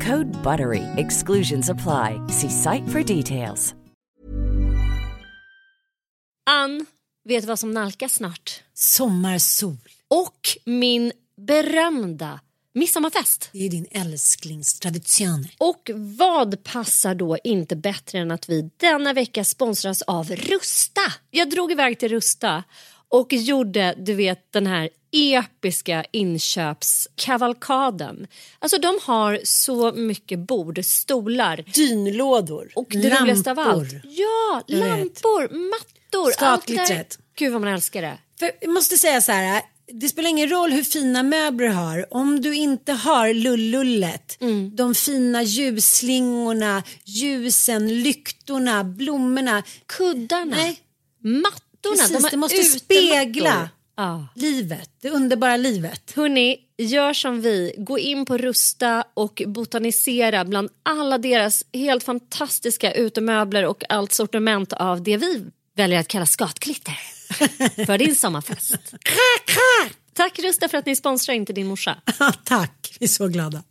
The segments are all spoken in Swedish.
Code BUTTERY. Exclusions apply. See site for details. Ann, vet du vad som nalkas snart? Sommarsol. Och min berömda midsommarfest. Det är din älsklingstradition. Och vad passar då inte bättre än att vi denna vecka sponsras av Rusta? Jag drog iväg till Rusta och gjorde, du vet, den här episka inköpskavalkaden. Alltså de har så mycket bord, stolar Dynlådor. och det roligaste av allt. lampor. Ja, Jag vet. lampor, mattor. där. rätt. Gud vad man älskar det. För jag måste säga så här. Det spelar ingen roll hur fina möbler du har. Om du inte har lullullet, Mm. de fina ljusslingorna, ljusen, lyktorna, blommorna. Kuddarna, Nej, mattorna. Precis. de Det måste utemattor. spegla Ja. livet, det underbara livet. Hörni, gör som vi. Gå in på Rusta och botanisera bland alla deras helt fantastiska utemöbler och allt sortiment av det vi väljer att kalla skatklitter för din sommarfest. Tack Rusta för att ni sponsrar inte din morsa. Tack, vi är så glada.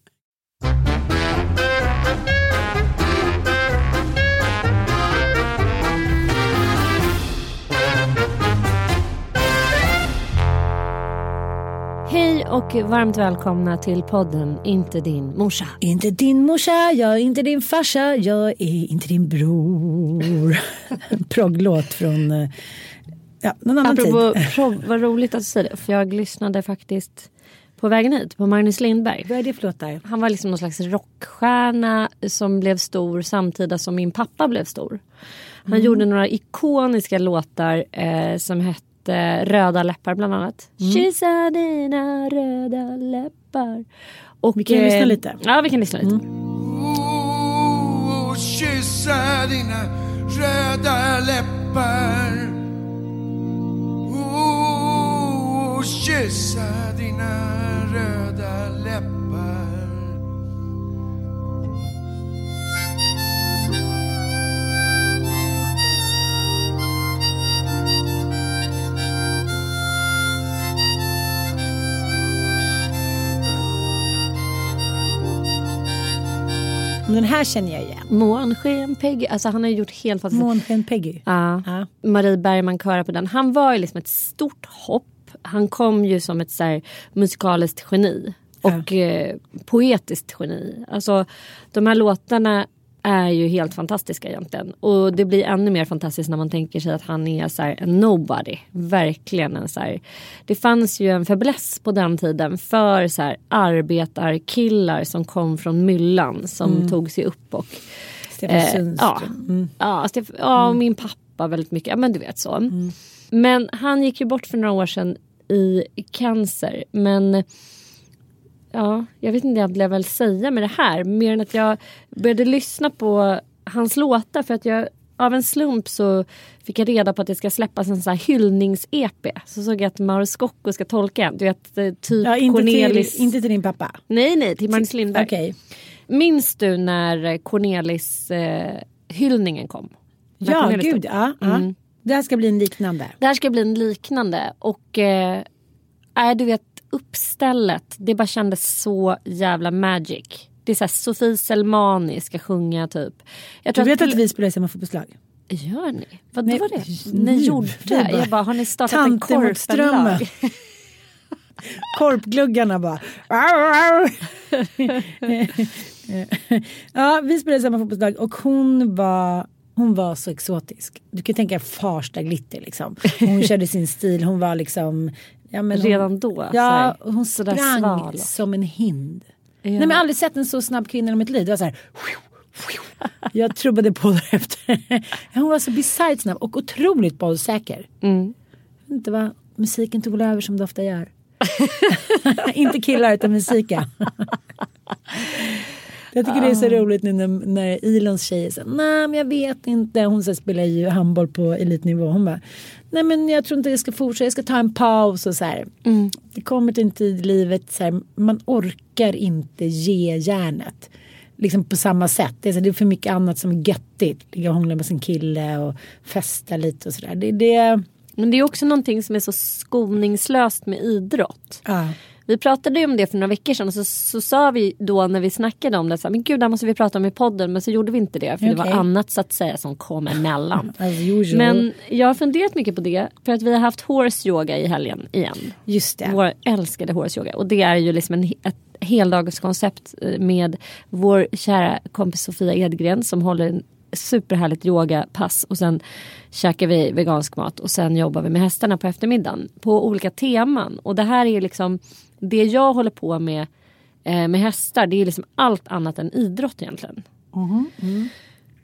Hej och varmt välkomna till podden Inte din morsa. Inte din morsa, jag är inte din farsa, jag är inte din bror. Progglåt från eh, ja, någon annan Apropå tid. prov, vad roligt att du säger det för jag lyssnade faktiskt på vägen hit på Magnus Lindberg. Vad är det för låtar? Han var liksom någon slags rockstjärna som blev stor samtida som min pappa blev stor. Han Mm. gjorde några ikoniska låtar eh, som hette Röda läppar bland annat. Mm. Kyssa dina röda läppar. Och, Vi kan ju lyssna lite. Mm. Ja, vi kan lyssna lite. och kyssa dina röda läppar och kyssa dina röda läppar Den här känner jag igen. Månsken Peggy. Alltså han har gjort helt fantastiskt. Månsken Peggy. Ja. Ja. Marie Bergman körar på den. Han var ju liksom ett stort hopp. Han kom ju som ett så här, musikaliskt geni. Och eh, poetiskt geni. Alltså de här låtarna är ju helt fantastiska egentligen. Och det blir ännu mer fantastiskt när man tänker sig att han är så här, en nobody. Verkligen en så här. Det fanns ju en fäbless på den tiden för så här, arbetarkillar som kom från myllan. Som tog sig upp och Stefan Eh, Sundström. ja, ja, Stef- ja och min pappa väldigt mycket. Ja, men du vet så. Men han gick ju bort för några år sedan i cancer. Men ja, jag vet inte vad jag vill säga med det här. Mer än att jag började lyssna på hans låtar för att jag av en slump så fick jag reda på att det ska släppas en sån här hyllnings-EP. Så såg jag att Mauro Scocco ska tolka en. Du vet, eh, typ Ja, inte, Cornelis. till, inte till din pappa. Nej, nej, till Magnus Lindberg. Okej. minns du när Cornelis eh, kom? När Ja, Cornelis gud. Ja, ja. Mm. Det här ska bli en liknande. Det här ska bli en liknande och eh, äh, du vet uppstället, det bara kändes så jävla magic. Det är så här Sofie Selmani ska sjunga typ. Jag Du tror vet att att vi spelar i samma fotbollslag? Gör ni? Vad Nej, var det? nu, Ni gjorde? vi bara- Jag bara, har ni startat en korpenlag? Korpgluggarna bara. ja, vi spelade i samma fotbollslag och hon var hon var så exotisk. Du kan tänka Farsta glitter liksom. Hon körde sin stil. Hon var liksom. Ja, men hon, Redan då, så Ja, här, hon sådär sprang sval. som en hind. Ja. Nej, men jag har aldrig sett en så snabb kvinna i mitt liv. Det var så här. Jag trubbade på därefter. Hon var så bisarrt snabb och otroligt bollsäker. Mm. Inte vad musiken tog över som det ofta gör. inte killar utan musiken. Jag tycker det är så roligt nu när, när Ilons tjejer säger nej men jag vet inte. Hon så spelar ju handboll på elitnivå. Hon bara nej men jag tror inte jag ska fortsätta. Jag ska ta en paus och så här. Det kommer till en tid i livet så här, man orkar inte ge järnet. Liksom på samma sätt. Det är, så, det är för mycket annat som är göttigt. Ligga och hångla med sin kille och festa lite och sådär. Det, det, Men det är också någonting som är så skoningslöst med idrott. ja. Vi pratade ju om det för några veckor sedan och så, så sa vi då när vi snackade om det så här, men gud det här måste vi prata om i podden men så gjorde vi inte det för det Okej. var annat så att säga som kom emellan. Men jag har funderat mycket på det för att vi har haft horse yoga i helgen igen. Just det. Vår älskade horse yoga och det är ju liksom en, ett heldagskoncept eh, med vår kära kompis Sofia Edgren som håller en superhärligt yogapass och sen käkar vi vegansk mat och sen jobbar vi med hästarna på eftermiddagen på olika teman. Och det här är liksom det jag håller på med eh, med hästar. Det är liksom allt annat än idrott egentligen.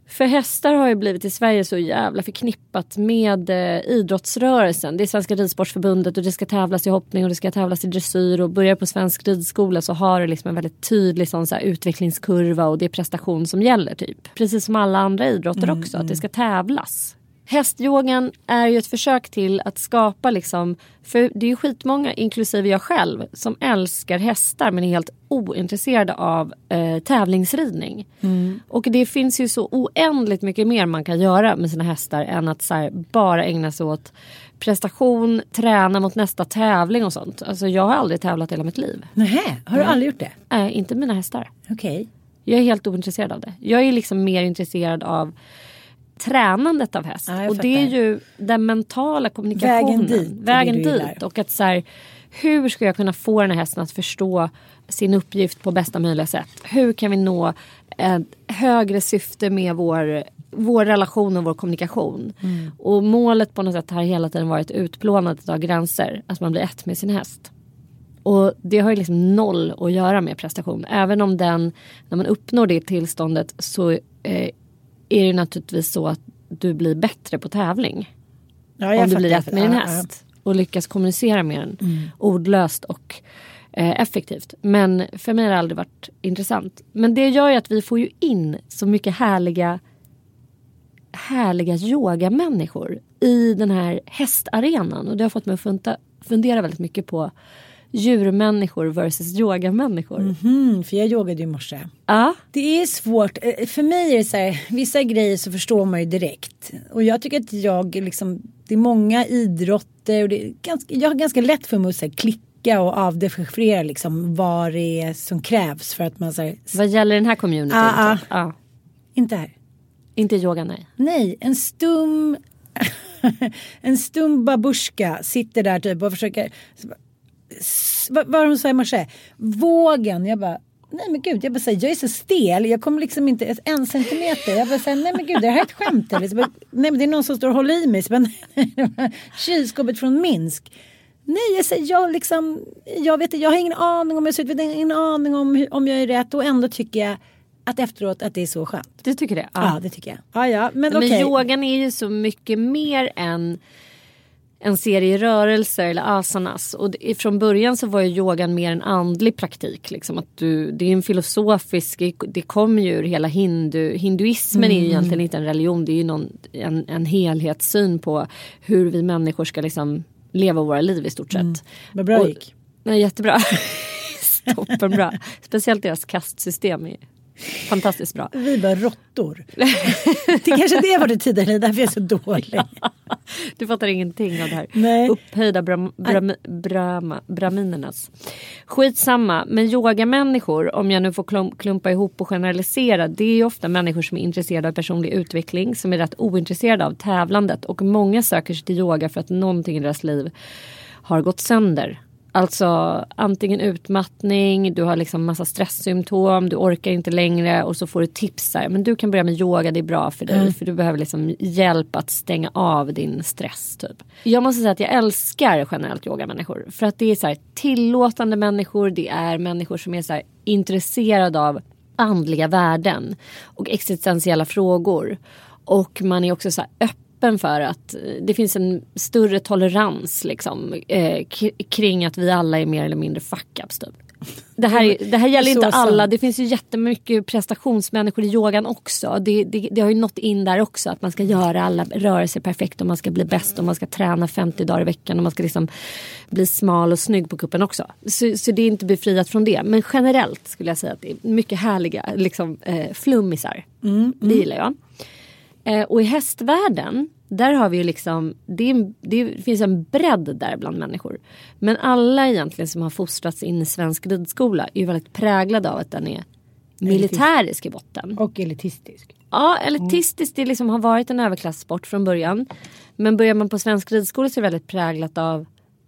För hästar har ju blivit i Sverige så jävla förknippat med eh, idrottsrörelsen. Det är Svenska Ridsportförbundet och det ska tävlas i hoppning och det ska tävlas i dressyr och börjar på svensk ridskola så har det liksom en väldigt tydlig sån så här utvecklingskurva och det är prestation som gäller typ. Precis som alla andra idrotter också, att det ska tävlas. Hästyogan är ju ett försök till att skapa liksom, för det är ju skitmånga, inklusive jag själv, som älskar hästar men är helt ointresserade av eh, tävlingsridning. Och det finns ju så oändligt mycket mer man kan göra med sina hästar än att här, bara ägna sig åt prestation, träna mot nästa tävling och sånt. Alltså jag har aldrig tävlat hela mitt liv. Nähä, har du aldrig gjort det? Nej, inte mina hästar. Okej. Jag är helt ointresserad av det. Jag är liksom mer intresserad av tränandet av häst. Ja, och det är ju den mentala kommunikationen. Vägen dit Vägen dit. Och att så här, hur ska jag kunna få den här hästen att förstå sin uppgift på bästa möjliga sätt? Hur kan vi nå ett högre syfte med vår, vår relation och vår kommunikation? Mm. Och målet på något sätt har hela tiden varit utplånandet av gränser. Att man blir ett med sin häst. Och det har ju liksom noll att göra med prestation. Även om den, när man uppnår det tillståndet så eh, är det naturligtvis så att du blir bättre på tävling. Ja, om du blir rätt med din häst. Och lyckas kommunicera med den Mm. ordlöst och eh, effektivt. Men för mig har det aldrig varit intressant. Men det gör ju att vi får ju in så mycket härliga härliga yogamänniskor i den här hästarenan. Och det har fått mig att fundera väldigt mycket på djurmänniskor versus yogamänniskor. Mm, för jag yogade ju i morse. Ja, Det är svårt. Eh, För mig är det så här, vissa grejer så förstår man ju direkt. Och jag tycker att jag liksom, det är många idrotter och det är ganska, jag har ganska lätt för mig att så här, klicka och avdefriera liksom vad det är som krävs för att man säger vad gäller den här communityn? Ah, ah. Ja. inte här. Inte yoga, nej. Nej, en stum en stum babushka sitter där typ och försöker vad var hon sa i morse? Vågen. Jag bara Nej men gud, jag bara säger, jag är så stel, jag kommer liksom inte ett, en centimeter. Jag bara säger, nej men gud, det här är ett skämt eller? Bara, nej men det är någon som står och håller i mig. Så bara, nej, Kylskåpet från Minsk. Nej, jag säger, jag liksom, jag vet jag har ingen aning om jag ser ut, jag har ingen aning om, om jag är rätt och ändå tycker jag att efteråt att det är så skönt. Du tycker det? Ja, det tycker jag. Ja, ja, men Men okej. yogan är ju så mycket mer än en serie rörelser eller asanas. Och det, från början så var ju yogan mer en andlig praktik. Liksom, att du, det är en filosofisk, det kommer ju ur hela hindu, hinduismen är ju egentligen inte en religion. Det är ju någon, en, en helhetssyn på hur vi människor ska liksom leva våra liv i stort sett. Vad bra det gick. Nej, jättebra. Toppenbra. Speciellt deras kastsystem är Fantastiskt bra. Vi bara råttor. det kanske det var det tidigare, det är därför jag är så dålig. Du fattar ingenting av det här. Nej. Upphöjda bram, bram, brama, braminernas. Skitsamma, men yogamänniskor, om jag nu får klump, klumpa ihop och generalisera, det är ju ofta människor som är intresserade av personlig utveckling, som är rätt ointresserade av tävlandet och många söker sig till yoga för att någonting i deras liv har gått sönder. Alltså antingen utmattning, du har liksom massa stresssymptom, du orkar inte längre och så får du tips här. Men du kan börja med yoga, det är bra för dig. För du behöver liksom hjälp att stänga av din stress. Typ. Jag måste säga att jag älskar generellt yogamänniskor. För att det är så här, tillåtande människor, det är människor som är så här, intresserade av andliga värden och existentiella frågor. Och man är också så här öppen för att eh, det finns en större tolerans liksom, eh, kring att vi alla är mer eller mindre fuck-ups. Typ. Det här, är- det här gäller inte alla. Det finns ju jättemycket prestationsmänniskor i yogan också. Det, det, det har ju nått in där också. Att man ska göra alla rörelser perfekt och man ska bli bäst och man ska träna 50 dagar i veckan och man ska liksom bli smal och snygg på kuppen också. Så, så det är inte befriat från det. Men generellt skulle jag säga att det är mycket härliga liksom, eh, flummisar. Det gillar jag. Eh, och i hästvärlden, där har vi ju liksom, det, är, det finns en bredd där bland människor. Men alla egentligen som har fostrats in i svensk ridskola är ju väldigt präglade av att den är militärisk i botten. Och elitistisk. Ja, elitistiskt det liksom har varit en överklassport från början. Men börjar man på svensk ridskola så är det väldigt präglat av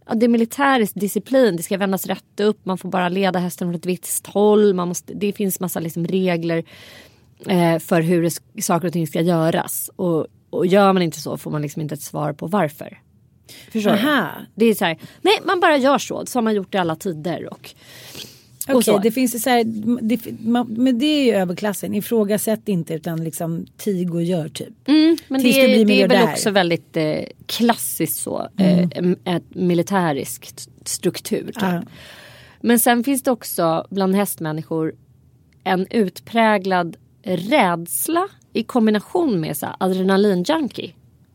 Ja, det är militärisk disciplin, det ska vändas rätt upp, man får bara leda hästen åt ett visst håll. Man måste, det finns massa liksom regler eh, för hur det, saker och ting ska göras. Och, och gör man inte så får man liksom inte ett svar på varför. Förstår Aha. du? Det är så här, nej man bara gör så, så har man gjort det i alla tider. Och, Okej, så. det finns ju så här, det, man, men det är ju överklassen. Ifrågasätt inte utan liksom tig och gör typ. Mm, men Tills det, är- det är väl också väldigt eh, klassiskt så. Eh, en- ett militärisk struktur. Ja. Men sen finns det också bland hästmänniskor en utpräglad rädsla i kombination med så adrenalinjunkie.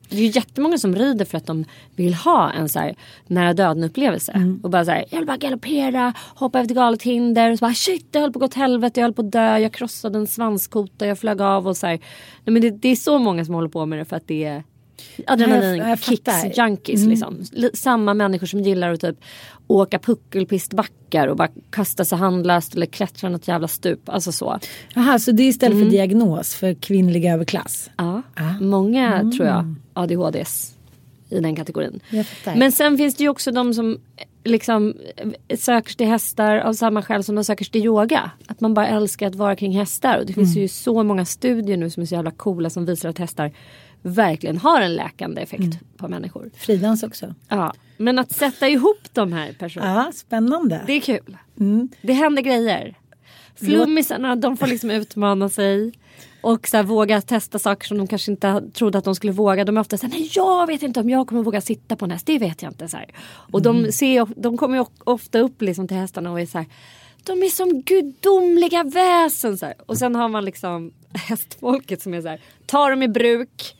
Det är ju jättemånga som rider för att de vill ha en så här nära döden upplevelse. Och bara så här, jag vill bara galoppera, hoppa över ett galet hinder. Och så bara shit, jag höll på att gå åt helvete, jag höll på att dö, jag krossade en svanskota, jag flög av och så här. Nej, men det, det är så många som håller på med det för att det är Jag- jag adrenalin kicks fattar. junkies liksom. Li- Samma människor som gillar att typ åka puckelpistbackar och bara kasta sig handlöst eller klättra något jävla stup. Alltså så. Jaha, så det är istället Mm. för diagnos för kvinnlig överklass. Ja. Många tror jag ADHDs i den kategorin. Men sen finns det ju också de som liksom söker sig till hästar av samma skäl som de söker sig till yoga. Att man bara älskar att vara kring hästar. Och det finns ju så många studier nu som är så jävla coola som visar att hästar verkligen har en läkande effekt på människor. Fridans också. Ja. Men att sätta ihop de här personerna, Ja, spännande. det är kul. Det händer grejer. Flummisarna de får liksom utmana sig. Och så här, våga testa saker som de kanske inte trodde att de skulle våga. De är ofta så här, nej jag vet inte om jag kommer våga sitta på en häst. Det vet jag inte. Så här. Och de, ser, de kommer ofta upp liksom till hästarna och är så här. De är som gudomliga väsen. Så här. Och sen har man liksom hästfolket som är så här. Ta dem i bruk.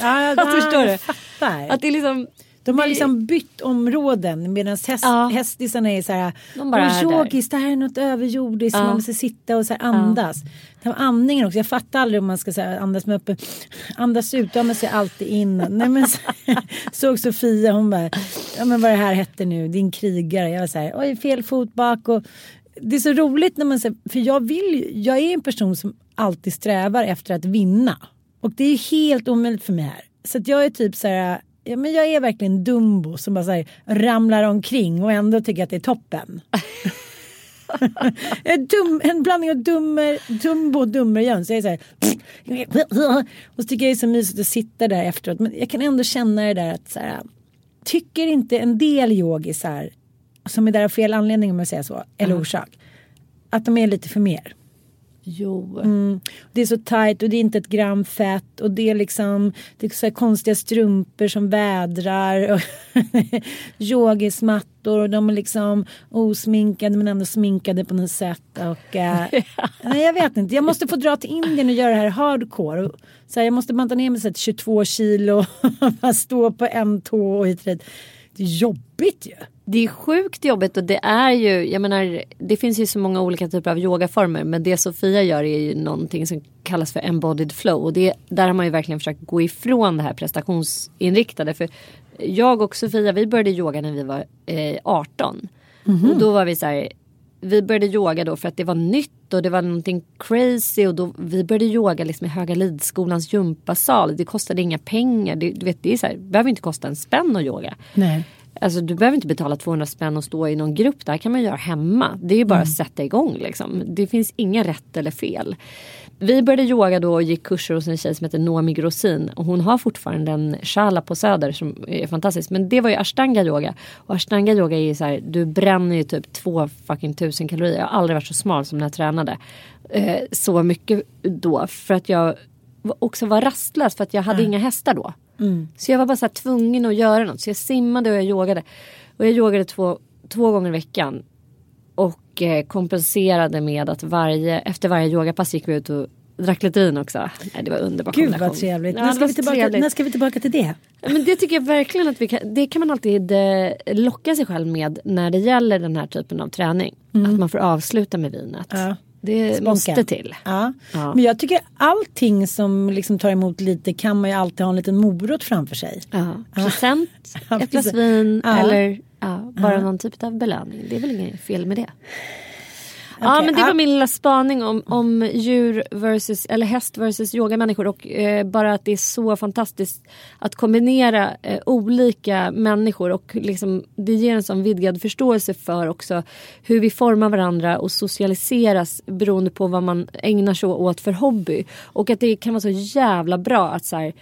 Ja, Jag ja, förstår fattar. Att det är liksom. De har det- liksom bytt områden medan häst, Ja. hästisarna är så här. De bara yogis, det här är något överjordiskt. Ja. Man måste sitta och så andas. Här med andningen också. Jag fattar aldrig om man ska här, andas med öppen. Andas ut, andas sig alltid in. Nej, men, så, såg Sofia, hon bara. Ja men vad det här hette nu, din krigare. Jag var så här, oj fel fot bak. Och, det är så roligt när man säger, för jag vill jag är en person som alltid strävar efter att vinna. Och det är helt omöjligt för mig här. Så att jag är typ så här, ja, men jag är verkligen Dumbo som bara så här, ramlar omkring och ändå tycker att det är toppen. en, dum, en blandning av dummer, Dumbo och Dummerjöns. Jag är så här, och så tycker jag det är så mysigt att sitta där efteråt. Men jag kan ändå känna det där att så här, tycker inte en del yogisar som är där av fel anledning om jag säger så, eller orsak, att de är lite för mer. Jo. Mm. Det är så tajt och det är inte ett gram fett och det är liksom det är så konstiga strumpor som vädrar och yogismattor och de är liksom osminkade men ändå sminkade på något sätt och eh, nej jag vet inte jag måste få dra till Indien och göra det här hardcore så här, jag måste banta ner mig så här, 22 kilo och stå på en tå och hit och dit. Det är jobbigt ju. Det är sjukt jobbigt och det är ju, jag menar, det finns ju så många olika typer av yogaformer men det Sofia gör är ju någonting som kallas för embodied flow och det, där har man ju verkligen försökt gå ifrån det här prestationsinriktade. För jag och Sofia vi började yoga när vi var eh, 18 och då var vi så här, vi började yoga då för att det var nytt och det var någonting crazy och då vi började yoga liksom i Höga Lidskolans gympasal. Det kostade inga pengar. Det, du vet, det är så här, det behöver inte kosta en spänn att yoga. Nej. Alltså du behöver inte betala 200 spänn och stå i någon grupp. Det här kan man göra hemma. Det är ju bara att sätta igång liksom. Det finns inga rätt eller fel. Vi började yoga då och gick kurser hos en tjej som heter Noomi Grosin. Och hon har fortfarande en shala på Söder som är fantastisk. Men det var ju ashtanga yoga. Och ashtanga yoga är ju så här, du bränner ju typ två fucking tusen kalorier. Jag har aldrig varit så smal som när jag tränade. Eh, så mycket då. För att jag också var rastlös för att jag hade inga hästar då. Så jag var bara så tvungen att göra något. Så jag simmade och jag yogade. Och jag yogade två, två gånger i veckan. Och eh, kompenserade med att varje, efter varje yogapass gick vi ut och drack lite vin också. Nej, det var underbar Gud vad trevligt. Ja, när, ska vi tillbaka, trevligt. när ska vi tillbaka till det? Men det tycker jag verkligen att vi kan, det kan man alltid eh, locka sig själv med när det gäller den här typen av träning. Att man får avsluta med vinet. Mm. Ja. Det Sponka. måste till. Ja. Ja. Men jag tycker allting som liksom tar emot lite kan man ju alltid ha en liten morot framför sig. Ja. Present, Ja, ett glas vin eller bara någon typ av belöning. Det är väl inget fel med det. Ja men det var min lilla spaning om, om djur versus, eller häst versus yogamänniskor och eh, bara att det är så fantastiskt att kombinera eh, olika människor och liksom, det ger en sån vidgad förståelse för också hur vi formar varandra och socialiseras beroende på vad man ägnar sig åt för hobby. Och att det kan vara så jävla bra att så här,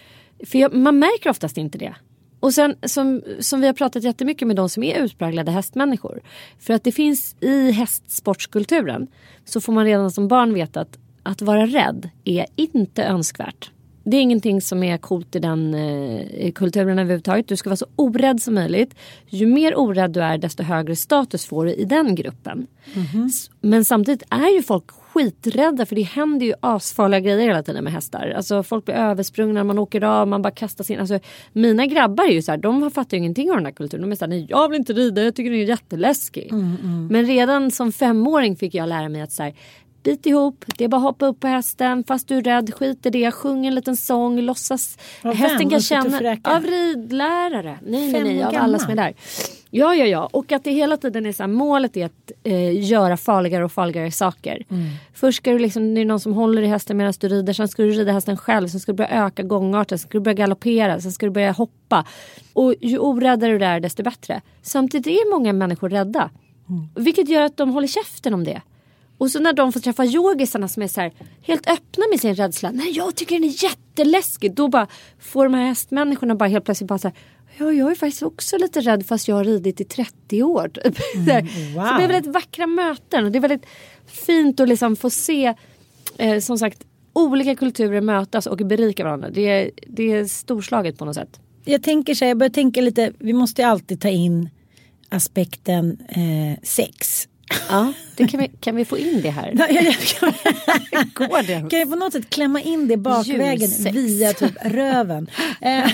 för jag, man märker oftast inte det. Och sen som, som vi har pratat jättemycket med de som är utpräglade hästmänniskor. För att det finns i hästsportskulturen så får man redan som barn veta att att vara rädd är inte önskvärt. Det är ingenting som är coolt i den eh, kulturen överhuvudtaget. Du ska vara så orädd som möjligt. Ju mer orädd du är desto högre status får du i den gruppen. S- Men samtidigt är ju folk skiträdda för det händer ju asfarliga grejer hela tiden med hästar. Alltså folk blir översprungna, man åker av, man bara kastas in. Alltså, mina grabbar är ju så här, de fattar ju ingenting av den här kulturen. De är så här, nej jag vill inte rida, jag tycker det är jätteläskig. Men redan som femåring fick jag lära mig att så här, Bit ihop, det är bara att hoppa upp på hästen fast du är rädd, skit i det, sjung en liten sång, låtsas. Av hästen vem? kan känna, av ridlärare. Nej, nej, Fem nej, år av alla som är där. Ja, ja, ja. Och att det hela tiden är så här, målet är att eh, göra farligare och farligare saker. Mm. Först ska du liksom, det är någon som håller i hästen medan du rider. Sen ska du rida hästen själv. Sen ska du börja öka gångarten. Sen ska du börja galoppera. Sen ska du börja hoppa. Och ju oräddare du är desto bättre. Samtidigt är många människor rädda. Mm. Vilket gör att de håller käften om det. Och så när de får träffa yogisarna som är så här, helt öppna med sin rädsla. Nej jag tycker den är jätteläskig. Då bara får de här hästmänniskorna bara helt plötsligt bara så här. Ja jag är faktiskt också lite rädd fast jag har ridit i 30 år. typ. Här. wow. Så det är väldigt vackra möten. Och det är väldigt fint att liksom få se eh, som sagt olika kulturer mötas och berika varandra. Det är, det är storslaget på något sätt. Jag tänker så här, jag börjar tänka lite, vi måste ju alltid ta in aspekten eh, sex. Ja, det kan, vi, kan vi få in det här? Går det? Kan jag på något sätt klämma in det bakvägen Djursex. via typ röven? Eh,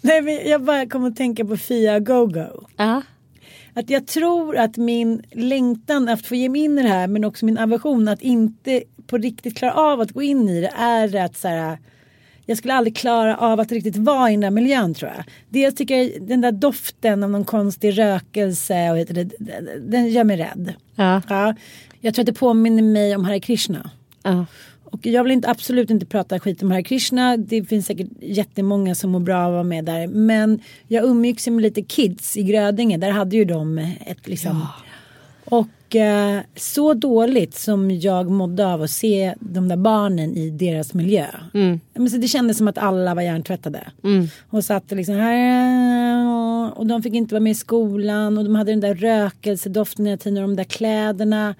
Nej, men jag bara kommer att tänka på Fia Go-Go. Ja. Att jag tror att min längtan att få ge mig in i det här men också min aversion att inte på riktigt klara av att gå in i det är att så här, jag skulle aldrig klara av att riktigt vara i den där miljön tror jag. Dels tycker jag den där doften av någon konstig rökelse och heter det, den gör mig rädd. Ja. Ja, jag tror att det påminner mig om Hare Krishna. Ja. Och jag vill inte, absolut inte prata skit om Hare Krishna. Det finns säkert jättemånga som mår bra av att vara med där. Men jag umgicks med lite kids i Grödinge. Där hade ju de ett liksom. Och eh, så dåligt som jag mådde av att se de där barnen i deras miljö. Men så det kändes som att alla var hjärntvättade. Och satt liksom här. Och de fick inte vara med i skolan. Och de hade den där rökelsedoften hela tiden. Och de där kläderna.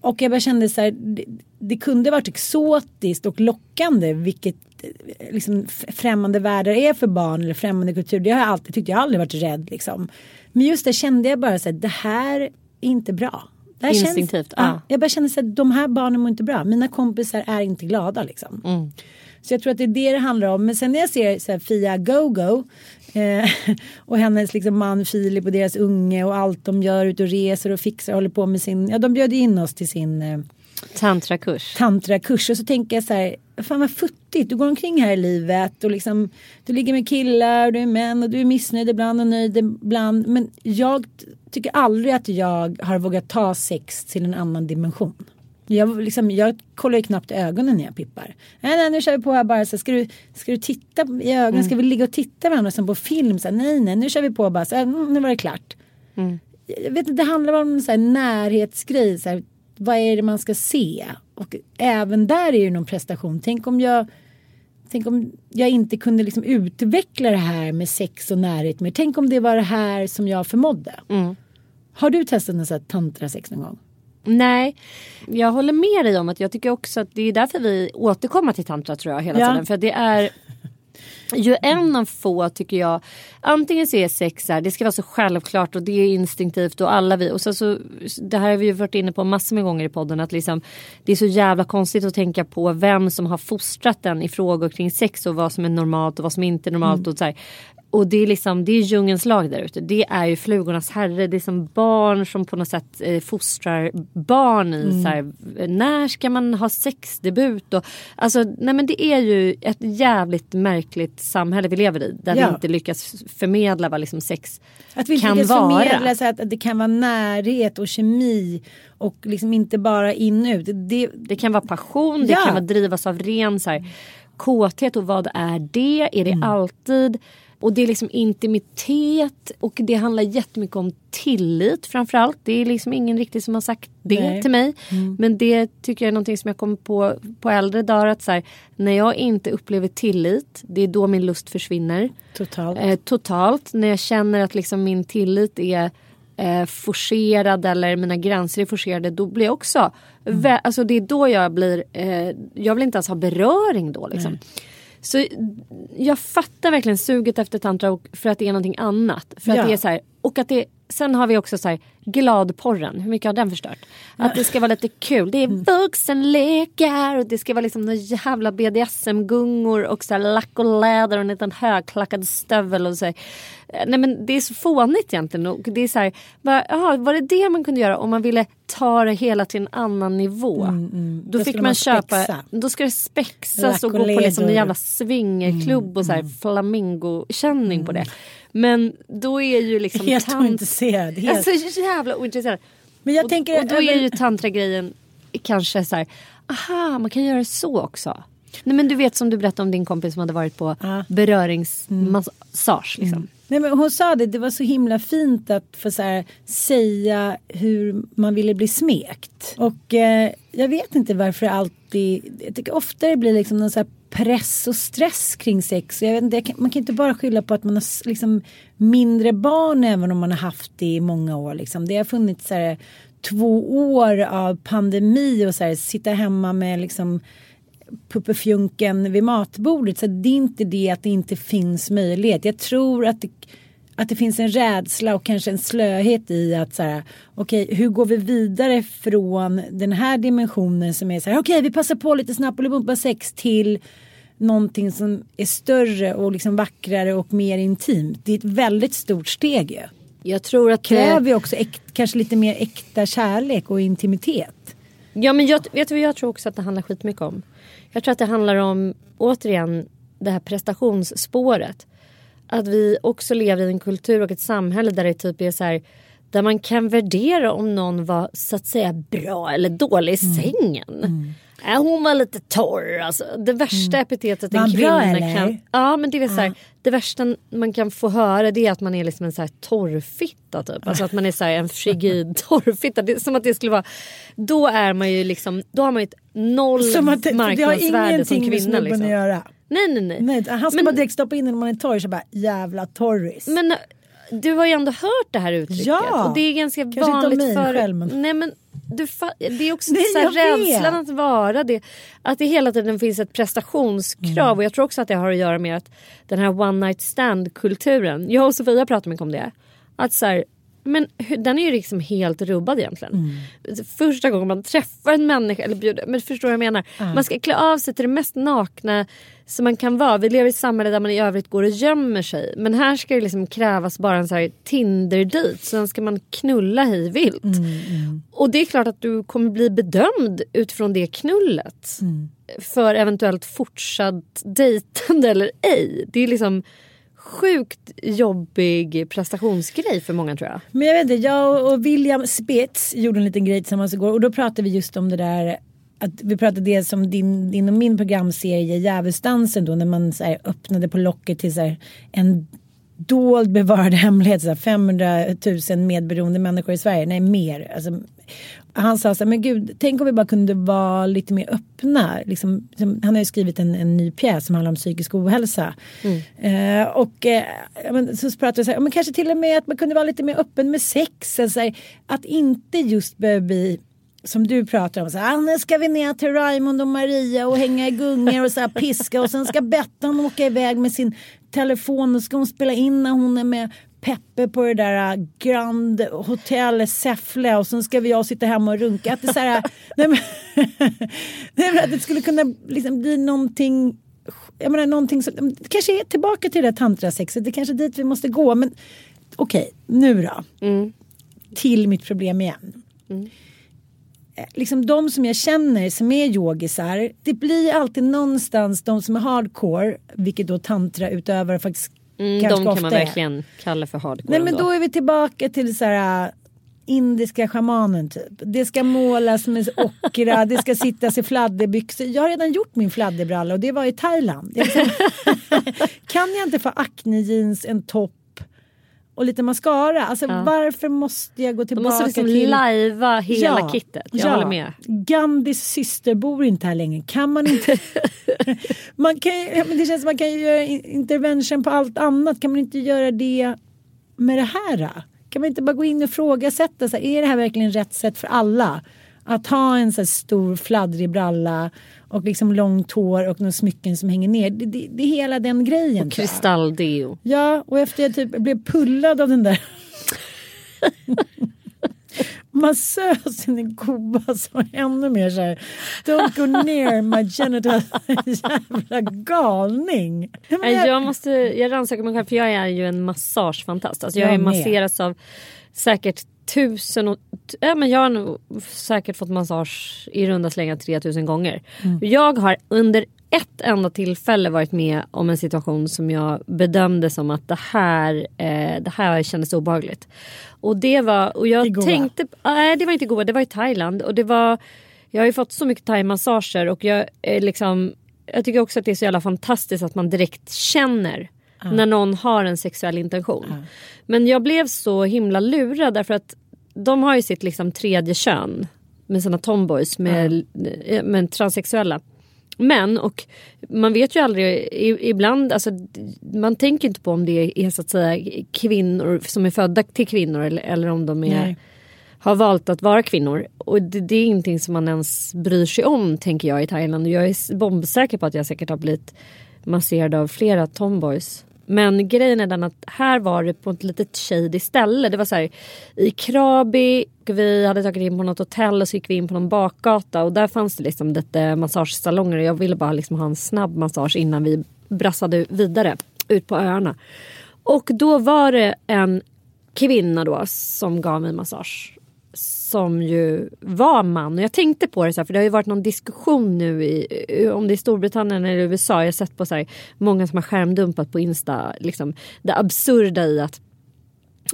Och jag bara kände så här, det, det kunde varit exotiskt och lockande vilket eh, liksom främmande världar är för barn eller främmande kultur. Det har jag alltid tyckt, jag har aldrig varit rädd liksom. Men just det kände jag bara så här, det här är inte bra. Det här Instinktivt, ja. ja. Jag bara så här, de här barnen mår inte bra. Mina kompisar är inte glada liksom. Så jag tror att det är det det handlar om. Men sen när jag ser så här, Fia Go-Go eh, och hennes liksom, man Filip och deras unge och allt de gör ute och reser och fixar och håller på med sin, ja de bjöd in oss till sin eh, Tantrakurs. tantrakurs och så tänker jag så här, fan vad futtigt, du går omkring här i livet och liksom du ligger med killar och du är män och du är missnöjd ibland och nöjd ibland. Men jag tycker aldrig att jag har vågat ta sex till en annan dimension. Jag, liksom, jag kollar ju knappt i ögonen när jag pippar. Nej, nej, nu kör vi på här bara. Så ska, du, ska du titta i ögonen? Ska vi ligga och titta varandra som på film? Så här, nej, nej, nu kör vi på bara. Så här, mm, nu var det klart. Jag vet inte, det handlar om en så här närhetsgrej. Så här, vad är det man ska se? Och även där är det någon prestation. Tänk om jag Tänk om jag inte kunde liksom utveckla det här med sex och närhet mer. Tänk om det var det här som jag förmådde. Har du testat här tantrasex någon gång? Nej, jag håller med dig om att jag tycker också att det är därför vi återkommer till tantra tror jag hela Ja. tiden. För det är ju en av få tycker jag. Antingen så är sex här, det ska vara så självklart och det är instinktivt och alla vi. Och så, så, det här har vi ju varit inne på massor med gånger i podden. Att liksom, det är så jävla konstigt att tänka på vem som har fostrat den i frågor kring sex och vad som är normalt och vad som inte är normalt. Och så här. Och det är liksom, det är djungelns lag där ute. Det är ju flugornas herre. Det är som barn som på något sätt eh, fostrar barn i så här, när ska man ha sexdebut? Och, alltså, nej men det är ju ett jävligt märkligt samhälle vi lever i. Där Ja. vi inte lyckas förmedla vad liksom sex Att vi kan vara. förmedla så att, att det kan vara närhet och kemi och liksom inte bara in ut. Det, Det kan vara passion, det Ja. kan vara drivas av ren så här, kåthet och vad är det? Är det alltid? Och det är liksom intimitet och det handlar jättemycket om tillit framförallt. Det är liksom ingen riktigt som har sagt det Nej. till mig. Men det tycker jag är någonting som jag kommer på på äldre dagar. Att så här, när jag inte upplever tillit, det är då min lust försvinner. totalt. Eh, totalt. När jag känner att liksom min tillit är eh, forcerad eller mina gränser är forcerade då blir jag också... Vä- alltså det är då jag blir... Eh, jag vill inte ens ha beröring då liksom. Så jag fattar verkligen suget efter tantra och för att det är någonting annat. För Ja. att det är så här, och att det, sen har vi också så här, gladporren, hur mycket har den förstört? Att det ska vara lite kul, det är Mm. vuxenlekar och det ska vara liksom några jävla BDSM-gungor och så här lack och läder och en liten högklackad stövel och så här. Eh, Nej men det är så fånigt egentligen och det är så här, bara, jaha, var det det man kunde göra om man ville ta det hela till en annan nivå? Då, Mm, Då fick skulle man, man köpa, då ska det spexas och och gå på liksom en jävla swingerklubb och så här flamingo-känning på det. Men då är ju liksom Helt tant- ointresserad. Jag är Helt. så jävla ointresserad. Men jag och, tänker och då är ju tantra-grejen kanske så här, aha man kan göra så också. Nej men du vet som du berättade om din kompis som hade varit på Ja. beröringsmassage. Liksom. Nej, men hon sa det, det var så himla fint att få så här, säga hur man ville bli smekt. Och eh, jag vet inte varför alltid, jag tycker ofta det blir liksom någon så här press och stress kring sex. Jag vet inte, kan, man kan inte bara skylla på att man har liksom mindre barn även om man har haft det i många år. Liksom. Det har funnits så här, två år av pandemi och så här, sitta hemma med liksom puppefjunken vid matbordet. Så det är inte det att det inte finns möjlighet. Jag tror att det, att det finns en rädsla och kanske en slöhet i att så här, okej, hur går vi vidare från den här dimensionen som är så här, okej, vi passar på lite snabbt och bumpa sex till någonting som är större och liksom vackrare och mer intimt. Det är ett väldigt stort steg ju. Jag tror att Kräver ju också äk, kanske lite mer äkta kärlek och intimitet. Ja men jag, vet du vad jag tror också att det handlar skitmycket om? Jag tror att det handlar om, återigen, det här prestationsspåret. Att vi också lever i en kultur och ett samhälle där det typ är så här där man kan värdera om någon var så att säga bra eller dålig i Mm. sängen. Äh, hon var lite torr. Alltså, det värsta epitetet Var en bra, kvinna eller? kan... Ja men det är så här, det värsta man kan få höra det är att man är liksom en så här torrfitta typ. Alltså att man är så här en frigid torrfitta. Det som att det skulle vara... Då är man ju liksom, då har man ju ett noll Som att det, det har marknadsvärde som ingenting med Liksom. att göra. Nej nej nej. Nej, han ska Men- bara direkt stoppa in den om man är torr så bara jävla torris. Men du har ju ändå hört det här uttrycket. Ja. Och det är ganska Kanske inte om vanligt mig för... själv, men- Nej men du det är också Nej, så rädslan att vara det. Att det hela tiden finns ett prestationskrav. Mm. Och jag tror också att det har att göra med att den här one night stand kulturen. Jag och Sofia pratar mycket om det. Att så här, Men den är ju liksom helt rubbad egentligen. Mm. Första gången man träffar en människa, eller bjuder, men förstår vad jag menar? Man ska klä av sig till det mest nakna som man kan vara. Vi lever i ett samhälle där man i övrigt går och gömmer sig. Men här ska det liksom krävas bara en så här Tinder-dejt. Sen ska man knulla hej vilt. Mm, Och det är klart att du kommer bli bedömd utifrån det knullet. Mm. För eventuellt fortsatt dejtande eller ej. Det är liksom sjukt jobbig prestationsgrej för många tror jag. Men jag vet inte, jag och William Spitz gjorde en liten grej tillsammans igår och då pratade vi just om det där att vi pratade dels om din, din och min programserie Djävulsdansen då när man så här, öppnade på locket till så här, en dold bevarad hemlighet. Så här, 500 000 medberoende människor i Sverige. Nej mer. Alltså, han sa så här, men gud, tänk om vi bara kunde vara lite mer öppna. Liksom, som, han har ju skrivit en, en ny pjäs som handlar om psykisk ohälsa. Eh, och eh, men, så pratade vi så här, men kanske till och med att man kunde vara lite mer öppen med sex. Alltså, så här, att inte just behöva bli som du pratar om, så här, nu ska vi ner till Raymond och Maria och hänga i gungor och så här, piska och sen ska Bettan åka iväg med sin telefon och ska hon spela in när hon är med Peppe på det där äh, Grand Hotel Säffle och sen ska vi jag sitta hemma och runka. Att det, så här, nej, men, nej, men att det skulle kunna liksom bli någonting jag menar någonting som, det kanske är tillbaka till det där tantrasexet, det kanske är dit vi måste gå. Men okej, nu då. Till mitt problem igen. Eh, Liksom de som jag känner som är yogisar, det blir alltid någonstans de som är hardcore, vilket då tantrautövare faktiskt Mm, ganska de kan man är. verkligen kalla för hardcore. Nej men ändå. då är vi tillbaka till så här äh, indiska schamanen typ. Det ska målas med ockra, det ska sittas i fladderbyxor. Jag har redan gjort min fladderbralla och det var i Thailand. Liksom, kan jag inte få acne jeans, en topp och lite mascara? Alltså varför måste jag gå De tillbaka måste liksom till... lajva hela kittet. Jag håller med. Gandhis syster bor inte här längre. Kan man inte... man kan, ja, men det känns som man kan göra in- intervention på allt annat. Kan man inte göra det med det här? då? Kan man inte bara gå in och ifrågasätta. Så här, är det här verkligen rätt sätt för alla? Att ha en så stor fladdrig bralla och liksom långt hår och några smycken som hänger ner. Det, det, det är hela den grejen. jag. Kristalldeo. Ja, och efter jag typ blev pullad av den där massösen i Kuba jag ännu mer så här Don't go near my genitals. Jävla galning. Men jag- Jag, måste, jag rannsakar mig själv för jag är ju en massagefantast. Alltså jag har masserats av säkert tusen och, ja, men jag har nog säkert fått massage i runda slängar 3000 gånger. Mm. Jag har under ett enda tillfälle varit med om en situation som jag bedömde som att det här, eh, det här kändes obehagligt. Och det var, och jag I Goa? tänkte, nej det var inte Goa, det var i Thailand. Och det var, jag har ju fått så mycket thaimassager och jag är liksom jag tycker också att det är så jävla fantastiskt att man direkt känner när någon har en sexuell intention. Men jag blev så himla lurad därför att de har ju sitt liksom tredje kön med sina tomboys med, eh, med transsexuella män och man vet ju aldrig ibland, alltså, man tänker inte på om det är så att säga kvinnor som är födda till kvinnor eller, eller om de är Nej. har valt att vara kvinnor. Och det, det är ingenting som man ens bryr sig om tänker jag i Thailand. Och jag är bombsäker på att jag säkert har blivit masserad av flera tomboys. Men grejen är den att här var det på ett litet shady ställe. Det var så här i Krabi, vi hade tagit in på något hotell och så gick vi in på någon bakgata och där fanns det liksom lite massagesalonger och jag ville bara liksom ha en snabb massage innan vi brassade vidare ut på öarna. Och då var det en kvinna då som gav mig massage som ju var man. Och jag tänkte på det så här, för det har ju varit någon diskussion nu i, om det är Storbritannien eller USA. Jag har sett på så här, många som har skärmdumpat på Insta. Liksom, det absurda i att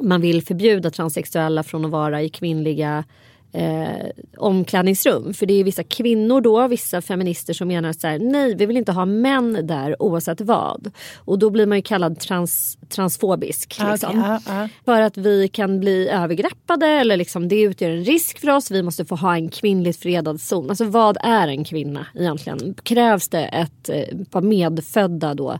man vill förbjuda transsexuella från att vara i kvinnliga eh, omklädningsrum. För det är vissa kvinnor då, vissa feminister som menar så här, nej vi vill inte ha män där oavsett vad. Och då blir man ju kallad trans, transfobisk. Ja, Liksom. okej, ja, ja. För att vi kan bli övergreppade eller liksom det utgör en risk för oss. Vi måste få ha en kvinnligt fredad zon. Alltså vad är en kvinna egentligen? Krävs det ett eh, par medfödda då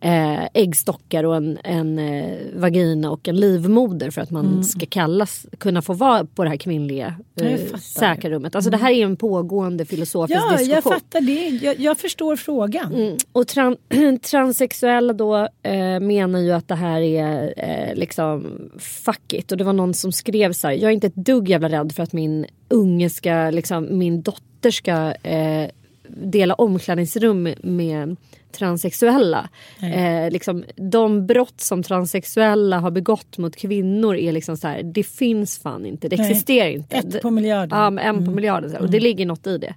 eh, äggstockar och en, en eh, vagina och en livmoder för att man ska kallas, kunna få vara på det här kvinnliga eh, säkra rummet. Alltså det här är en pågående filosofisk Ja, jag diskussion. fattar det. Jag, jag förstår frågan. Mm. Och tran transsexuella då eh, menar ju att det här är eh, liksom fuck it. Och det var någon som skrev så här. Jag är inte ett dugg jävla rädd för att min unge ska, liksom, min dotter ska eh, dela omklädningsrum med transsexuella. Eh, liksom, de brott som transsexuella har begått mot kvinnor är liksom så här. Det finns fan inte. Det Nej. existerar inte. Ett på miljarden. Ja, en på miljarden. så här. Och det ligger något i det.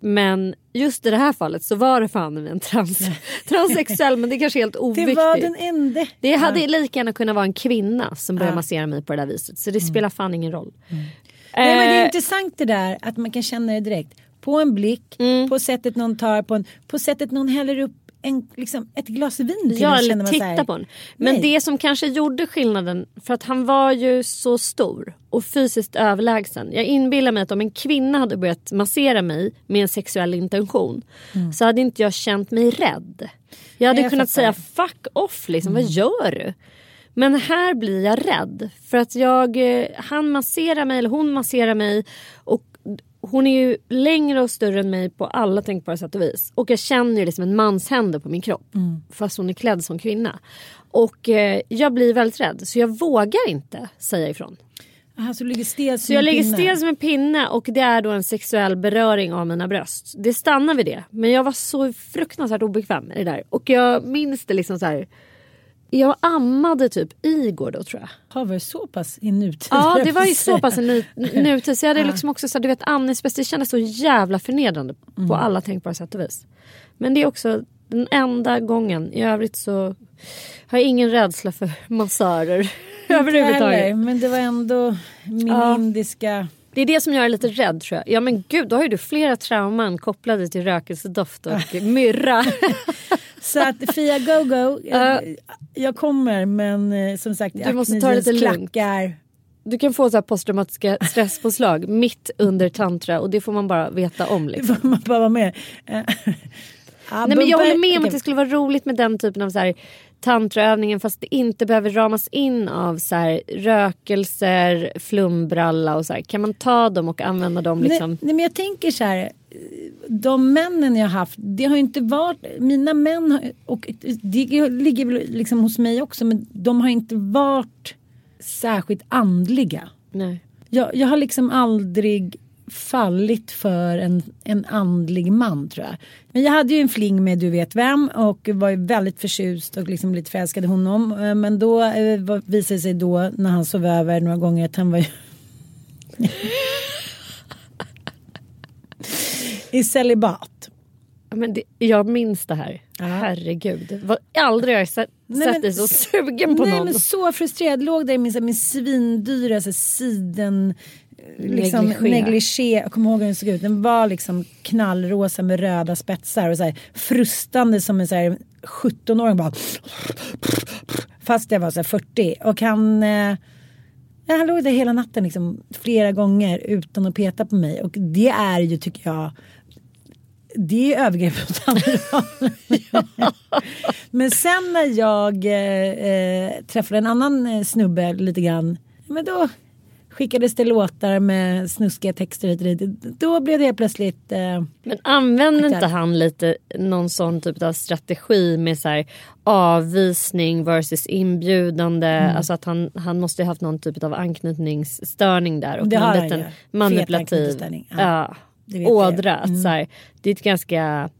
Men just i det här fallet så var det fan en trans, transsexuell men det är kanske helt Det oviktigt. var den enda. Det hade lika gärna kunnat vara en kvinna som började Ja. massera mig på det där viset. Så det spelar fan ingen roll. Nej, men det är Eh, intressant det där att man kan känna det direkt. På en blick, Mm. på sättet någon tar på en, på sättet någon häller upp en, liksom, ett glas vin till Ja, eller så här, titta på den. Men nej. det som kanske gjorde skillnaden, för att han var ju så stor och fysiskt överlägsen. Jag inbillar mig att om en kvinna hade börjat massera mig med en sexuell intention så hade inte jag känt mig rädd. Jag hade Mm. Jag kunnat fattar. Mm. säga fuck off, liksom, vad gör du? Men här blir jag rädd för att jag, eh, han masserar mig eller hon masserar mig och hon är ju längre och större än mig på alla tänkbara sätt och vis. Och jag känner ju liksom en mans händer på min kropp. Mm. Fast hon är klädd som kvinna. Och eh, jag blir väldigt rädd så jag vågar inte säga ifrån. Aha, så du ligger stel som Så jag en ligger pinne. stel som en pinne och det är då en sexuell beröring av mina bröst. Det stannar vid det. Men jag var så fruktansvärt obekväm med det där. Och jag minns det liksom så här. Jag ammade typ Igor då tror jag. Har varit så pass i nutid. Ja det var ju så pass ny- nutid. Så jag hade liksom också så du vet andningsbäst. Det kändes så jävla förnedrande Mm. på alla tänkbara sätt och vis. Men det är också den enda gången. I övrigt så har jag ingen rädsla för massörer. Inte heller, överhuvudtaget. Men det var ändå min Ja. indiska... Det är det som gör är lite rädd tror jag. Ja men gud då har ju du flera trauman kopplade till rökelsedoft och myrra. Så att Fia Go Go, eh, jag kommer men eh, som sagt Du måste ta det lite Aknejens lugnt. klackar. Du kan få så här posttraumatiska stresspåslag mitt under tantra och det får man bara veta om. Liksom. man bara vara med. Nej, men jag håller med om att det skulle vara roligt med den typen av så här, tantraövningen fast det inte behöver ramas in av så här, rökelser, flumbralla och så här. Kan man ta dem och använda dem liksom? Nej, nej men jag tänker så här. De männen jag haft, det har ju inte varit, mina män har- och det ligger väl liksom hos mig också men de har inte varit särskilt andliga. Nej. Jag, jag har liksom aldrig fallit för en, en andlig man tror jag. Men jag hade ju en fling med du vet vem och var ju väldigt förtjust och liksom lite förälskad i honom. Eh, Men då eh, var- visade det sig då när han sov över några gånger att han var ju i celibat. Men det, jag minns det här. Ja. Herregud. Vad, aldrig har jag sett, Nej, sett dig så sugen på Nej någon. men så frustrerad. Låg där i min, min svindyra siden liksom, Negligé. negligé. Jag kommer ihåg hur den såg ut. Den var liksom knallrosa med röda spetsar och så här, frustande som en så här, 17-åring bara. Fast jag var så här, 40 och han eh, Ja, han låg där hela natten liksom, flera gånger utan att peta på mig. Och det är ju, tycker jag, det är övergrepp åt andra. Men sen när jag eh, eh, träffade en annan eh, snubbe lite grann. Men då skickades det låtar med snuskiga texter hit och dit. Då blev det helt plötsligt. Eh, Men använder inte han lite någon sån typ av strategi med så här, avvisning versus inbjudande? Mm. Alltså att han, han måste ju haft någon typ av anknytningsstörning där. Och Det han liten manipulativ. Ja, ja. Mm. ådra. Att så här, det är ett ganska,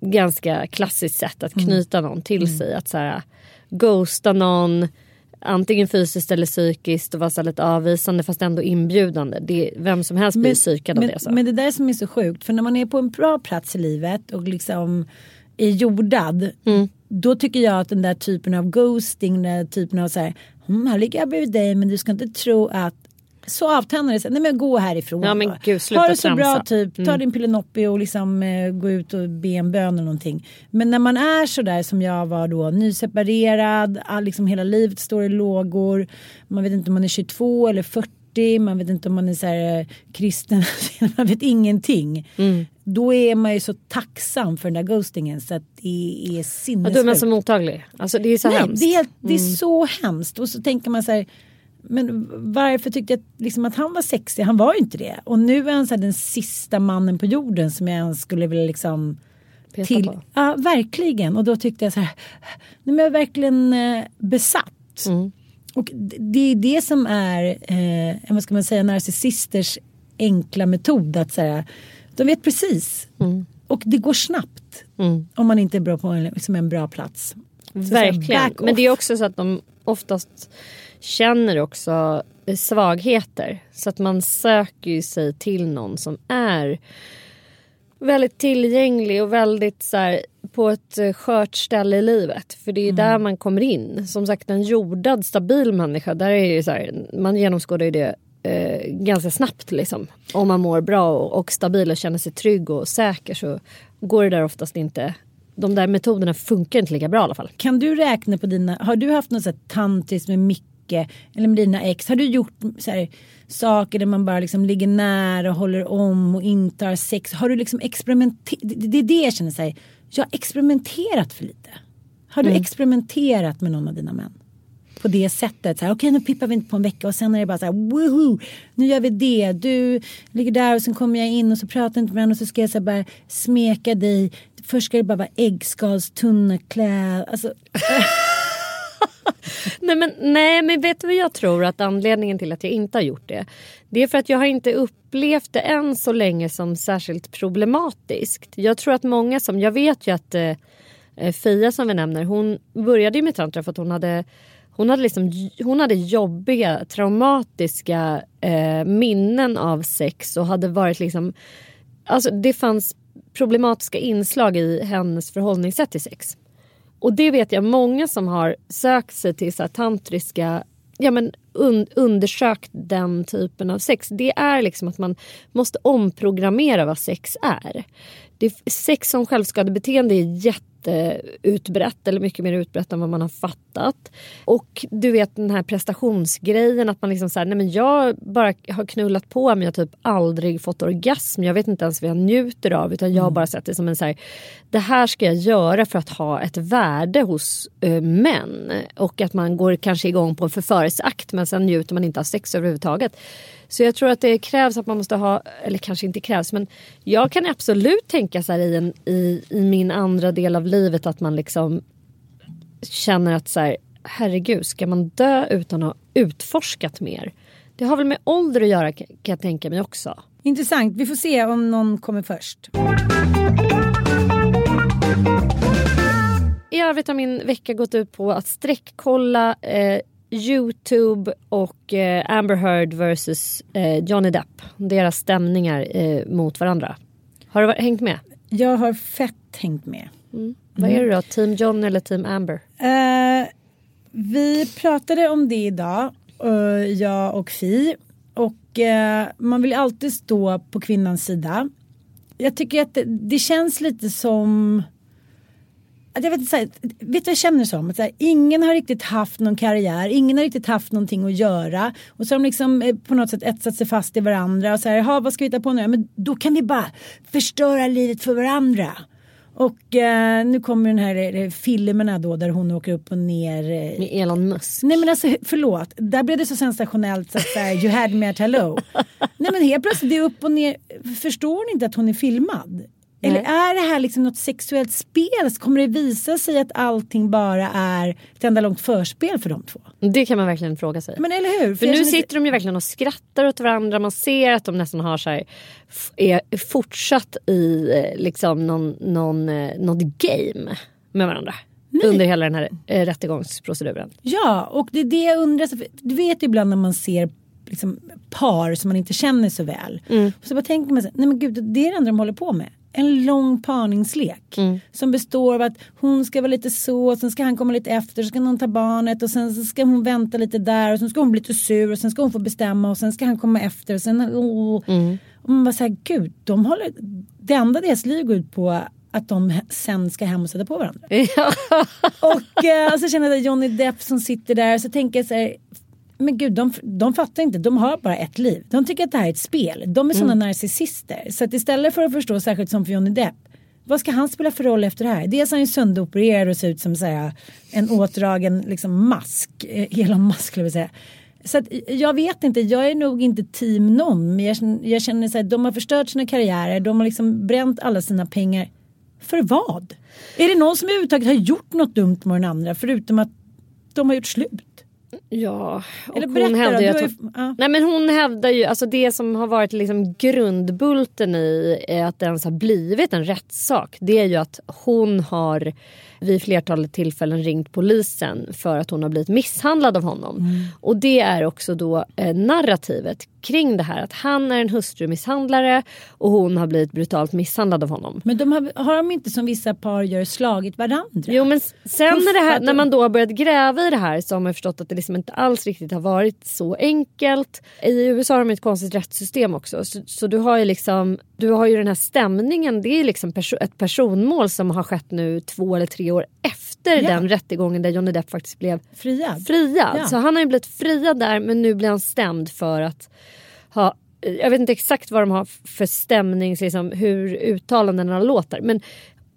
ganska klassiskt sätt att Mm. knyta någon till sig. Att så här, ghosta någon. Antingen fysiskt eller psykiskt och vara så lite avvisande fast ändå inbjudande. Det, vem som helst blir psykad av men, det. Så. men det där som är så sjukt. För när man är på en bra plats i livet och liksom är jordad. Mm. Då tycker jag att den där typen av ghosting, den där typen av så här. "Mm, här ligger jag bredvid dig men du ska inte tro att. Så sig. Nej men gå härifrån. Ja, men gud, sluta ha det så tramsa. bra typ. Ta Mm. din Pilenoppi och liksom eh, gå ut och be en bön eller någonting. Men när man är så där som jag var då. Nyseparerad. All, liksom hela livet står i lågor. Man vet inte om man är 22 eller 40. Man vet inte om man är så här, eh, kristen. man vet ingenting. Mm. Då är man ju så tacksam för den där ghostingen så att det är Ja, sinnessjukt. då är man så mottaglig. Alltså det är så Nej, hemskt. det är, helt, det är Mm. så hemskt. Och så tänker man så här. Men varför tyckte jag liksom att han var sexig? Han var ju inte det. Och nu är han så den sista mannen på jorden som jag ens skulle vilja liksom Peta till. på. Ja, verkligen. Och då tyckte jag så här, nu är jag verkligen eh, besatt. Mm. Och det är det som är, eh, vad ska man säga, narcissisters enkla metod. Att säga, de vet precis. Mm. Och det går snabbt. Om man inte är bra på en, liksom en bra plats. Så så här, Verkligen. Men det är också så att de oftast känner också svagheter. Så att man söker sig till någon som är väldigt tillgänglig och väldigt så här, på ett skört ställe i livet. För det är där man kommer in. Som sagt en jordad stabil människa, där är ju så här, man genomskådar ju det eh, ganska snabbt. Liksom. Om man mår bra och, och stabil och känner sig trygg och säker så går det där oftast inte. De där metoderna funkar inte lika bra i alla fall. Kan du räkna på dina, har du haft något så här tantriskt med Micke eller med dina ex? Har du gjort här, saker där man bara liksom ligger nära och håller om och inte har sex? Har du liksom experimenterat? Det, är det jag känner sig. Jag har experimenterat för lite. Har du experimenterat med någon av dina män? På det sättet. Okej nu pippar vi inte på en vecka och sen är det bara så här woohoo. Nu gör vi det. Du ligger där och sen kommer jag in och så pratar inte med varandra och så ska jag så bara smeka dig. Först ska det bara vara äggskalstunna kläder. Alltså, Nej men, nej men vet du vad jag tror att anledningen till att jag inte har gjort det. Det är för att jag har inte upplevt det än så länge som särskilt problematiskt. Jag tror att många som, jag vet ju att eh, eh Fia som vi nämner hon började ju med tantra för att hon hade hon hade, liksom, hon hade jobbiga, traumatiska eh, minnen av sex och hade varit liksom... Alltså det fanns problematiska inslag i hennes förhållningssätt till sex. Och det vet jag många som har sökt sig till så här tantriska ja, men un, undersökt den typen av sex. Det är liksom att man måste omprogrammera vad sex är. Det, sex som självskadebeteende är jätteutbrett eller mycket mer utbrett än vad man har fattat. Och du vet den här prestationsgrejen att man liksom säger nej men jag bara har knullat på men jag har typ aldrig fått orgasm. Jag vet inte ens vad jag njuter av utan jag har bara sett det som en så här, det här ska jag göra för att ha ett värde hos eh, män. Och att man går kanske igång på en förförelseakt men sen njuter man inte av sex överhuvudtaget. Så jag tror att det krävs att man måste ha, eller kanske inte krävs men jag kan absolut tänka så här i, en, i, i min andra del av livet att man liksom känner att så här, herregud ska man dö utan att ha utforskat mer? Det har väl med ålder att göra kan jag tänka mig också. intressant. Vi får se om någon kommer först. I övrigt har min vecka gått ut på att sträckkolla eh, Youtube och eh, Amber Heard versus eh, Johnny Depp. Deras stämningar eh, mot varandra. Har du hängt med? Jag har fett hängt med. Vad är det då? Team Johnny eller Team Amber? Eh, vi pratade om det idag, eh, jag och Fi. Och eh, man vill alltid stå på kvinnans sida. Jag tycker att det, det känns lite som... Jag vet, så här, vet du vad jag känner som? Att så här, ingen har riktigt haft någon karriär, ingen har riktigt haft någonting att göra. Och så har de liksom eh, på något sätt etsat sig fast i varandra. Och så här, "Jaha, vad ska vi hitta på nu? Ja, Men då kan vi bara förstöra livet för varandra. Och eh, nu kommer den här eh, filmerna då där hon åker upp och ner. Eh, Med Elon Musk. Nej men alltså förlåt, där blev det så sensationellt så att så här, you had me at hello. Nej men helt plötsligt det är upp och ner, förstår ni inte att hon är filmad? Eller är det här liksom något sexuellt spel? Så kommer det visa sig att allting bara är ett enda långt förspel för de två? Det kan man verkligen fråga sig. Men eller hur? För jag nu känner- sitter de ju verkligen och skrattar åt varandra. Man ser att de nästan har så här, är fortsatt i eh, liksom någon, någon, eh, något game med varandra. Under hela den här eh, rättegångsproceduren. Ja, och det är det jag undrar. så- för Du vet ju ibland när man ser liksom, par som man inte känner så väl. Och så bara tänker man sig, nej men gud det är det enda de håller på med. En lång parningslek. Som består av att hon ska vara lite så, sen ska han komma lite efter, så ska någon ta barnet och sen så ska hon vänta lite där och sen ska hon bli lite sur och sen ska hon få bestämma och sen ska han komma efter och sen... Oh. Och man bara säger gud, de håller, det enda deras liv går ut på att de sen ska hem och sätta på varandra. Och eh, så känner jag Johnny Depp som sitter där så tänker jag så här. Men gud, de, de fattar inte. De har bara ett liv. De tycker att det här är ett spel. De är sådana narcissister. Så att istället för att förstå, särskilt som för Johnny Depp. Vad ska han spela för roll efter det här? Dels är han ju sönderopererad och ser ut som så här, en åtdragen liksom, mask. Eh, Elon Musk skulle jag säga. Så att, jag vet inte, jag är nog inte team någon. Men jag, känner- jag känner så här, de har förstört sina karriärer, de har liksom bränt alla sina pengar. För vad? Är det någon som överhuvudtaget har gjort något dumt med den andra förutom att de har gjort slut? Ja, och Eller hon berätta då, hävdar ju att hon, ju- ja. Nej men hon hävdar ju, alltså det som har varit liksom grundbulten i att det ens har blivit en rättssak. Det är ju att hon har vid flertalet tillfällen ringt polisen för att hon har blivit misshandlad av honom. Mm. Och det är också då eh, narrativet kring det här att han är en hustrumisshandlare och hon har blivit brutalt misshandlad av honom. Men de har, har de inte som vissa par gör slagit varandra? Jo men sen när, det här, när man då har börjat gräva i det här så har man förstått att det liksom inte alls riktigt har varit så enkelt. I USA har de ett konstigt rättssystem också. Så, så du har ju liksom du har ju den här stämningen. Det är liksom perso- ett personmål som har skett nu två eller tre år efter Ja. den rättegången där Johnny Depp faktiskt blev Friad? friad. Ja. Så han har ju blivit friad där men nu blir han stämd för att ha jag vet inte exakt vad de har för stämning, liksom, hur uttalandena låter. Men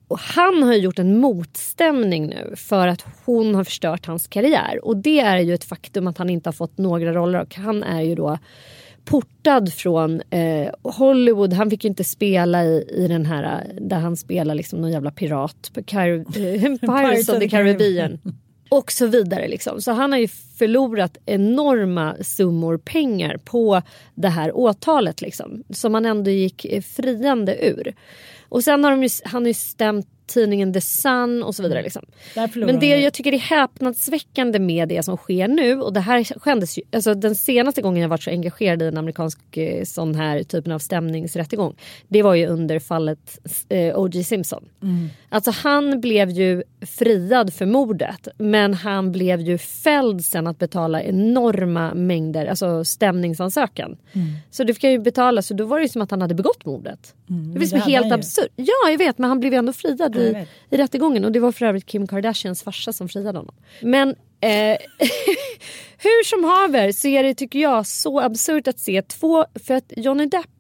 och han har ju gjort en motstämning nu för att hon har förstört hans karriär. Och det är ju ett faktum att han inte har fått några roller och han är ju då portad från eh, Hollywood. Han fick ju inte spela i, i den här eh, där han spelar liksom någon jävla pirat. på Car- Pirates of the Caribbean. Och så vidare. Liksom. Så han har ju förlorat enorma summor pengar på det här åtalet. Liksom, som han ändå gick eh, friande ur. Och sen har de ju, han har ju stämt tidningen The Sun och så vidare. Liksom. Där förlorar Men det jag tycker är häpnadsväckande med det som sker nu och det här skändes ju, alltså den senaste gången jag varit så engagerad i en amerikansk eh, sån här typen av stämningsrättegång det var ju under fallet eh, O.J. Simpson. Alltså han blev ju friad för mordet men han blev ju fälld sen att betala enorma mängder, alltså stämningsansökan. Så det fick han ju betala så då var det ju som att han hade begått mordet. det var det helt absurt. Ja jag vet men han blev ju ändå friad i, i rättegången och det var för övrigt Kim Kardashians farsa som friade honom. Men eh, hur som haver så är det tycker jag så absurt att se två, för att Johnny Depp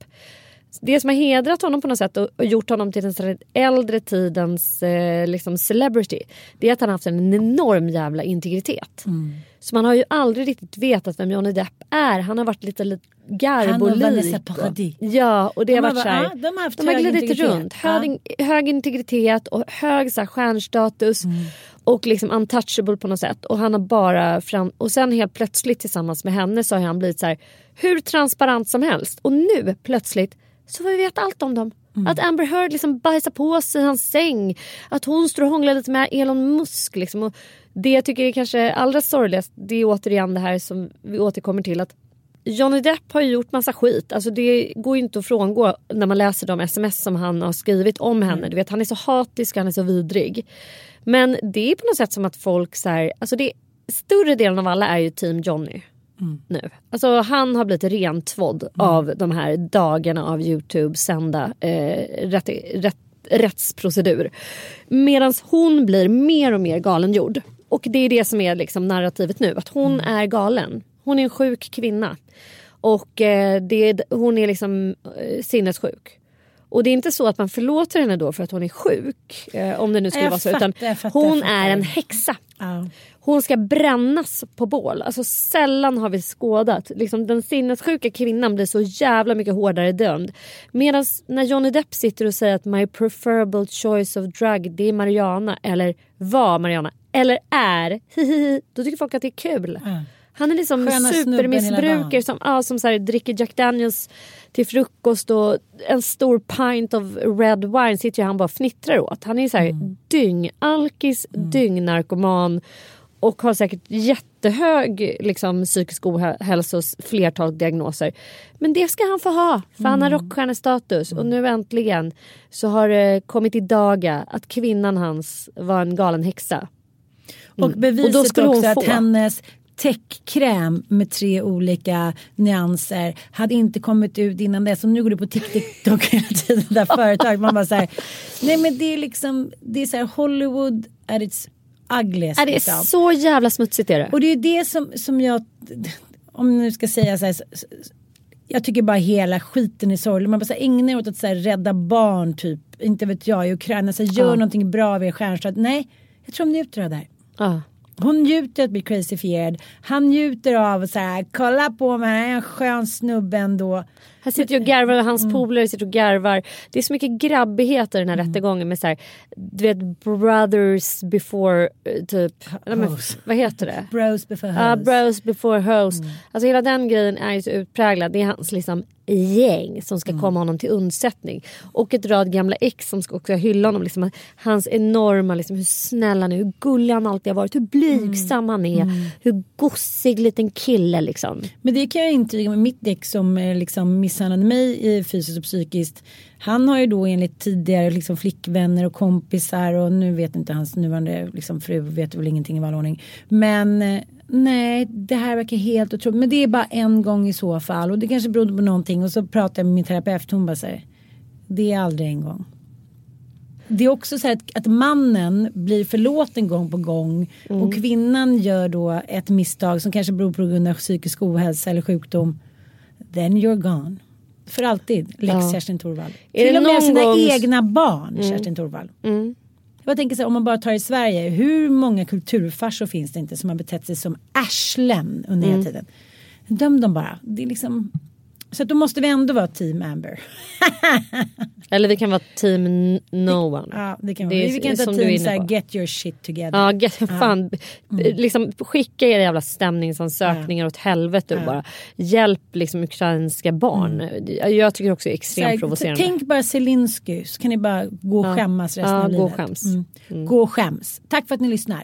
det som har hedrat honom på något sätt och, gjort honom till den äldre tidens eh, liksom celebrity det är att han har haft en enorm jävla integritet. Mm. Så man har ju aldrig riktigt vetat vem Johnny Depp är. Han har varit lite, lite Han och garbolik. Vanessa Paradis. Ja och det De har varit va- så här, ja, de har haft de har glidit integritet. runt. Hög, hög integritet och hög så här, stjärnstatus. Mm. Och liksom untouchable på något sätt. Och han har bara fram... Och sen helt plötsligt tillsammans med henne så har han blivit så här hur transparent som helst. Och nu plötsligt så får vi veta allt om dem. Mm. Att Amber Heard liksom bajsar på sig i hans säng. Att hon står och hånglar lite med Elon Musk. Liksom. Och det jag tycker är kanske allra sorgligast det är återigen det här som vi återkommer till. att Johnny Depp har ju gjort massa skit. Alltså det går ju inte att frångå när man läser de sms som han har skrivit om henne. Du vet, han är så hatisk och han är så vidrig. Men det är på något sätt som att folk så här, alltså det, större delen av alla är ju team Johnny. Nu. Alltså han har blivit rentvådd av de här dagarna av Youtube sända eh, rätt, rätt, rättsprocedur. Medan hon blir mer och mer galengjord. Och det är det som är liksom narrativet nu. Att hon är galen. Hon är en sjuk kvinna. Och eh, det, hon är liksom eh, sinnessjuk. Och det är inte så att man förlåter henne då för att hon är sjuk. Eh, om det nu skulle Jag vara så. Utan fattar, hon fattar. är en häxa. Ja. Hon ska brännas på bål. Alltså sällan har vi skådat. Liksom, den sinnessjuka kvinnan blir så jävla mycket hårdare dömd. Medan när Johnny Depp sitter och säger att my preferable choice of drug det är marijuana eller var marijuana eller är hihihi, då tycker folk att det är kul. Han är liksom Sköna supermissbrukare som, ja, som så här, dricker Jack Daniels till frukost och en stor pint of red wine sitter ju han bara och fnittrar åt. Han är så här Mm. dyngalkis, dyngnarkoman och har säkert jättehög liksom, psykisk ohälsa och flertal diagnoser. Men det ska han få ha för han Mm. har rockstjärnestatus och nu äntligen så har det kommit i daga att kvinnan hans var en galen häxa. Och beviset Och då skulle hon också att få. hennes täckkräm med tre olika nyanser hade inte kommit ut innan dess. Och nu går det på TikTok hela tiden, där företag. Man bara så här, nej men det är liksom, det är så här Hollywood at its ugliest. Är det liksom. så jävla smutsigt är det. Och det är det som, som jag, om nu ska säga så här, jag tycker bara hela skiten är sorglig. Man bara så här, ägna er åt att så här, rädda barn typ, inte vet jag, i Ukraina. Så här, gör Ja. någonting bra av er stjärnstad. Nej, jag tror de njuter av det här. Ja. Hon njuter av att bli crazyfierad. Han njuter av så här, kolla på mig, jag är en skön snubbe ändå. Han sitter ju och garvar och Mm. hans polare sitter och garvar. Det är så mycket grabbighet i den här rättegången med så här, du vet brothers before eh, typ, nej, men, vad heter det? Bros before Ja, hoes. bros before hoes. Mm. Alltså hela den grejen är ju så utpräglad. Det är hans liksom gäng som Mm. ska komma honom till undsättning. Och ett rad gamla ex som ska också hylla honom. Liksom, hans enorma, liksom, hur snäll han är, hur gullig han alltid har varit, hur blygsam han är, hur gossig liten kille liksom. Men det kan jag intyga med mitt ex som eh, liksom misshandlade mig fysiskt och psykiskt. Han har ju då enligt tidigare liksom flickvänner och kompisar och nu vet inte hans nuvarande liksom fru vet väl ingenting i vanlig ordning. Men eh, nej, det här verkar helt otroligt. Men det är bara en gång i så fall och det kanske berodde på någonting och så pratade jag med min terapeut hon bara säger det är aldrig en gång. Det är också så här att, att mannen blir förlåten gång på gång och kvinnan gör då ett misstag som kanske beror på grund av psykisk ohälsa eller sjukdom. Then you're gone. För alltid, lex Ja. Kerstin Thorvall. Till och med sina gång- egna barn, Kerstin Thorvall. Jag tänker så här, om man bara tar i Sverige, hur många kulturfarsor finns det inte som har betett sig som arslen under hela tiden? Döm dem bara. Det är liksom... Så då måste vi ändå vara team Amber. Eller vi kan vara team no one. Ja, det kan Det vara. är Vi kan ta team så här, get your shit together. Ja, get, fan. Liksom, skicka era jävla stämningsansökningar åt helvete och bara hjälp liksom ukrainska barn. Jag tycker också det är extremt här, provocerande. Tänk bara Zelensky så kan ni bara gå och Ja. skämmas resten Ja, av gå och livet. skäms. Mm. Gå och skäms. Tack för att ni lyssnar.